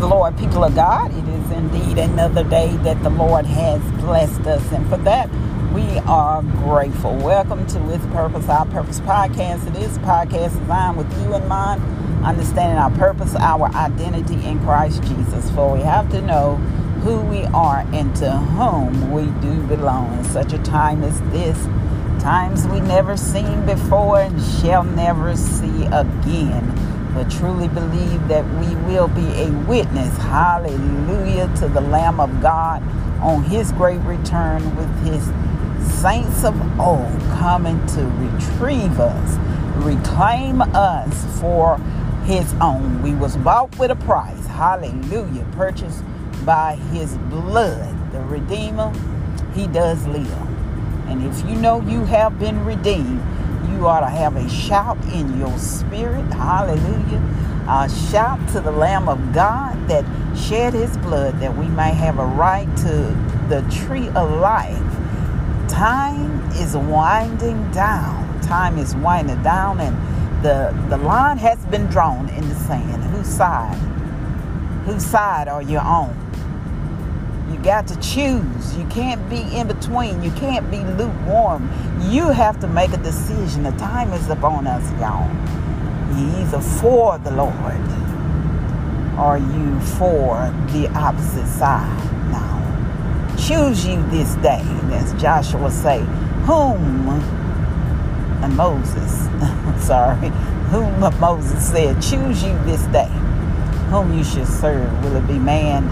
the Lord, people of God. It is indeed another day that the Lord has blessed us, and for that we are grateful. Welcome to With Purpose, Our Purpose podcast. It is a podcast designed with you in mind, understanding our purpose, our identity in Christ Jesus. For we have to know who we are and to whom we do belong in such a time as this. Times we never seen before and shall never see again but truly believe that we will be a witness, hallelujah, to the Lamb of God on his great return with his saints of old coming to retrieve us, reclaim us for his own. We was bought with a price, hallelujah, purchased by his blood. The Redeemer, he does live. And if you know you have been redeemed, you ought to have a shout in your spirit. Hallelujah. A shout to the Lamb of God that shed his blood that we might have a right to the tree of life. Time is winding down. Time is winding down, and the, the line has been drawn in the sand. Whose side? Whose side are you on? You got to choose. You can't be in between. You can't be lukewarm. You have to make a decision. The time is upon us, y'all. You either for the Lord or you for the opposite side. Now, choose you this day, as Joshua say, whom and Moses, sorry, whom Moses said, choose you this day whom you should serve. Will it be man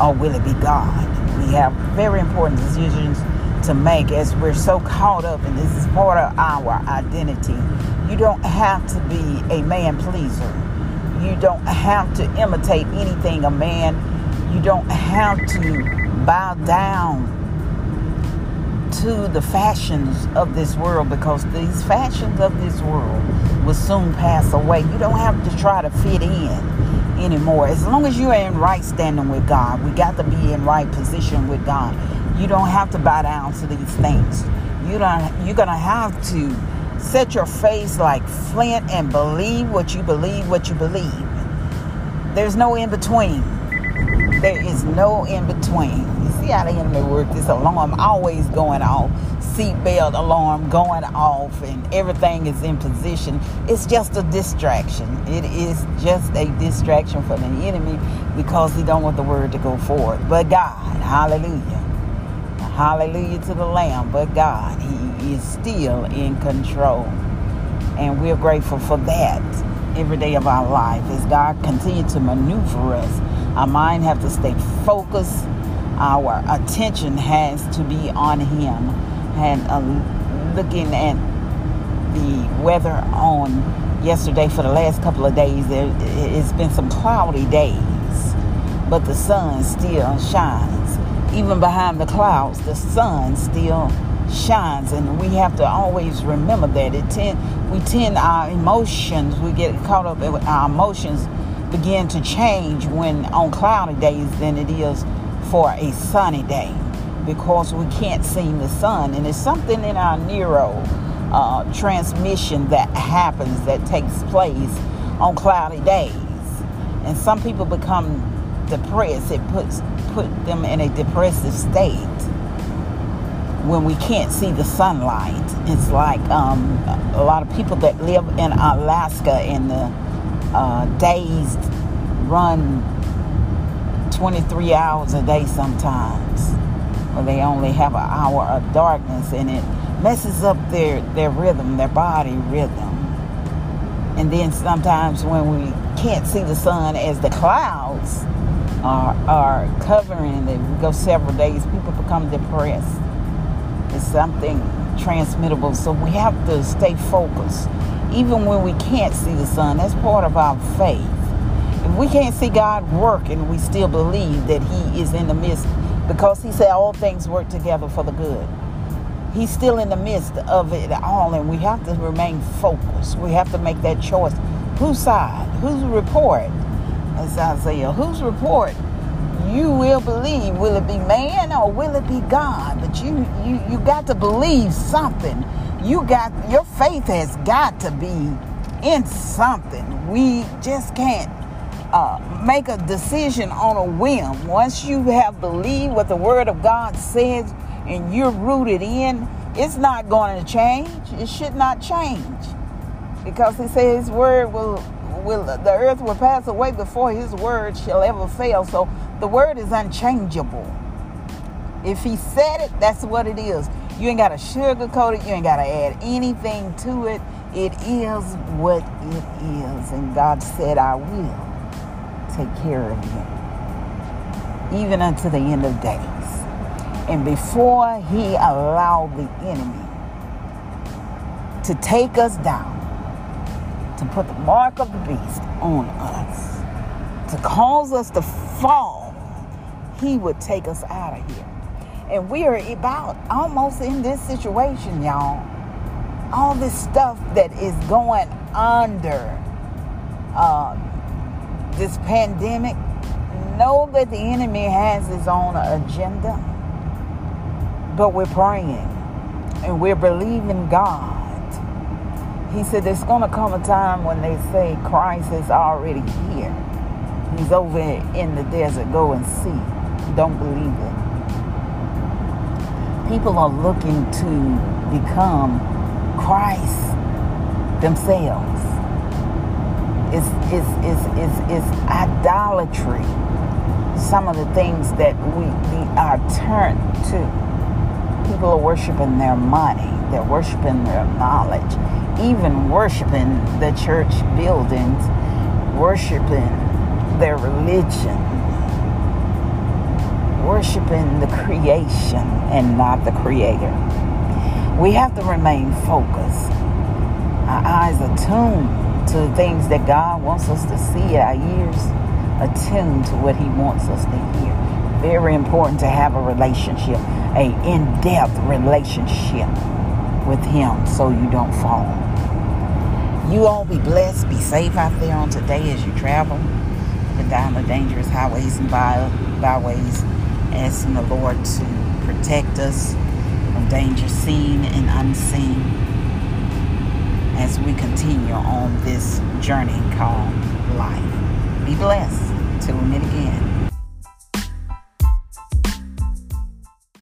or will it be God? We have very important decisions to make as we're so caught up, and this is part of our identity. You don't have to be a man pleaser. You don't have to imitate anything a man. You don't have to bow down to the fashions of this world because these fashions of this world will soon pass away. You don't have to try to fit in anymore. As long as you're in right standing with God, we got to be in right position with God. You don't have to bow down to these things. You don't. You're gonna have to set your face like flint and believe what you believe. What you believe. There's no in between. There is no in between. You see how the enemy works. This alarm always going off seatbelt alarm going off and everything is in position. It's just a distraction. It is just a distraction for the enemy because he don't want the word to go forward. But God, hallelujah. Hallelujah to the Lamb. But God, He is still in control. And we're grateful for that every day of our life as God continues to maneuver us. Our mind have to stay focused. Our attention has to be on Him and uh, looking at the weather on yesterday for the last couple of days, there, it's been some cloudy days, but the sun still shines. Even behind the clouds, the sun still shines, and we have to always remember that. It tend, we tend our emotions, we get caught up with our emotions begin to change when on cloudy days than it is for a sunny day because we can't see the sun. And it's something in our neuro uh, transmission that happens, that takes place on cloudy days. And some people become depressed. It puts put them in a depressive state when we can't see the sunlight. It's like um, a lot of people that live in Alaska in the uh, days run 23 hours a day sometimes or they only have an hour of darkness and it messes up their, their rhythm, their body rhythm. And then sometimes when we can't see the sun as the clouds are, are covering it, we go several days, people become depressed. It's something transmittable. So we have to stay focused. Even when we can't see the sun, that's part of our faith. If we can't see God working, we still believe that He is in the midst because he said all things work together for the good. He's still in the midst of it all, and we have to remain focused. We have to make that choice. Whose side? Whose report? As Isaiah, whose report you will believe? Will it be man or will it be God? But you you you got to believe something. You got your faith has got to be in something. We just can't uh, make a decision on a whim. Once you have believed what the Word of God says and you're rooted in, it's not going to change. It should not change because He says His Word will will the earth will pass away before His Word shall ever fail. So the Word is unchangeable. If He said it, that's what it is. You ain't got to sugarcoat it. You ain't got to add anything to it. It is what it is. And God said, I will take care of you, even unto the end of days. And before he allowed the enemy to take us down, to put the mark of the beast on us, to cause us to fall, he would take us out of here. And we are about almost in this situation, y'all. All this stuff that is going under. Uh, this pandemic, know that the enemy has his own agenda. But we're praying and we're believing God. He said there's going to come a time when they say Christ is already here. He's over in the desert. Go and see. Don't believe it. People are looking to become Christ themselves is is is is is idolatry. Some of the things that we, we are turned to. People are worshiping their money. They're worshiping their knowledge. Even worshiping the church buildings. Worshiping their religion. Worshiping the creation and not the creator. We have to remain focused. Our eyes are tuned to the things that God wants us to see, our ears attuned to what He wants us to hear. Very important to have a relationship, a in-depth relationship with Him so you don't fall. You all be blessed, be safe out there on today as you travel down the dangerous highways and by, byways, asking the Lord to protect us from danger seen and unseen as we continue on this journey called life. Be blessed. Till we meet again.